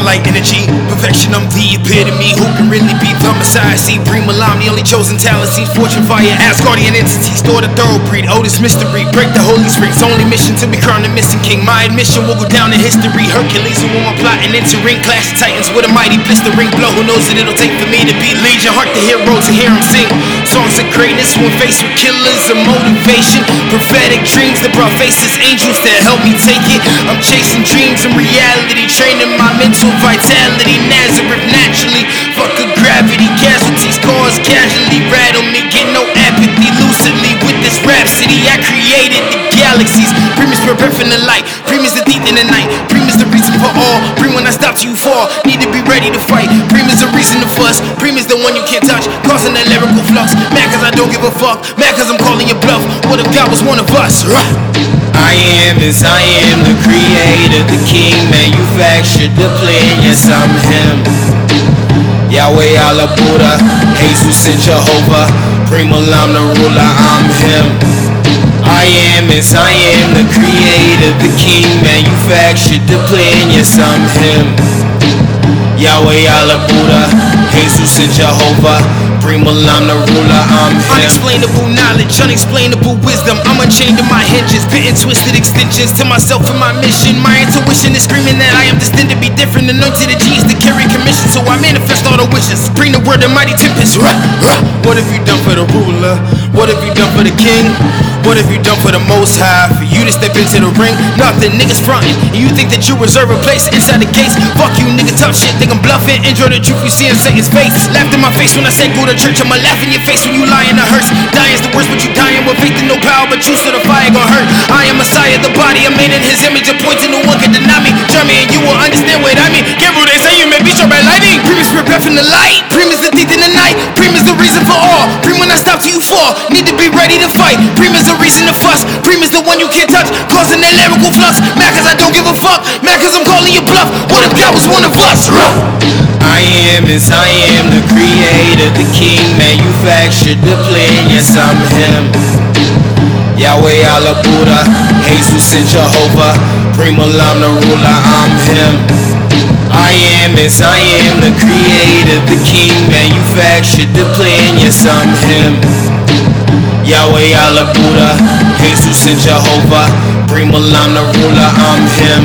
light energy, perfection, I'm the epitome. Who can really be the messiah? See, Lam, the only chosen talent. See, fortune fire, Asgardian entity, store the thoroughbreed. Otis mystery, break the holy springs. Only mission to be crowned the missing king. My admission will go down in history. Hercules, who am I plotting entering? Clash of titans with a mighty blistering blow. Who knows what it'll take for me to be legion? Heart the hero to hear him sing. Songs of greatness when faced with killers of motivation. Prophetic dreams that brought faces, angels that help me take it. I'm chasing dreams and reality, training my mental vitality. Nazareth naturally, fuck a gravity. Casualties cause casually rattle me. Get no apathy lucidly with this rhapsody. I created the galaxies. Preem is pure breath in the light. Preem is the deep in the night. Preem is the reason for all. Preem when I stop you fall. Need to be ready to fight. Preem is the reason to fuss. Preem is the one you can't touch. Causing that lyrical flux. Mad cause I don't give a fuck. Mad cause I'm calling your bluff. What if God was one of us? I am as I am, the creator, the king, manufactured the plan, yes I'm him. Yahweh Allah Buddha, Jesus and Jehovah, Prima Lam the ruler, I'm him. I am as I am, the creator, the king, manufactured the plan, yes I'm him. Yahweh Allah Buddha, Jesus and Jehovah, Prima Lam the ruler, I'm him. Unexplainable knowledge, unexplainable wisdom. I'm unchained to my hinges, bitten twisted extensions to myself and my mission. My intuition is screaming that I am destined to be different. Anointed a genius to carry commission, so I manifest all the wishes. Bring the word of mighty tempest. Rah, rah. What have you done for the ruler? What have you done for the king? What have you done for the most high? For you to step into the ring? Nothing, niggas frontin'. And you think that you reserve a place inside the gates? Fuck you, nigga, tough shit. Think I'm bluffing. Enjoy the truth you see in Satan's face. Laughed in my face when I said go to church. I'ma laugh in your face when you lie in a hearse. Dying's the worst, but you dying with faith and no power. But you so the fire gon' hurt. I am Messiah, the body. I'm made in his image. A point to in the light. Preem is the thief in the night. Preem is the reason for all. Preem when I stop to you fall. Need to be ready to fight. Preem is the reason to fuss. Preem is the one you can't touch. Causing that lyrical flux. Mad cause I don't give a fuck. Mad cause I'm calling you bluff. What if God was one of us? I am as I am, the creator, the king, manufactured the plan, yes I'm him. Yahweh Allah Buddha, Jesus and Jehovah, Prima Lam the ruler, I'm him. I am as I am, the creator, the king, manufactured the plan, yes I'm him. Yahweh Allah Buddha, Jesus and Jehovah, Prima Lam the ruler, I'm him.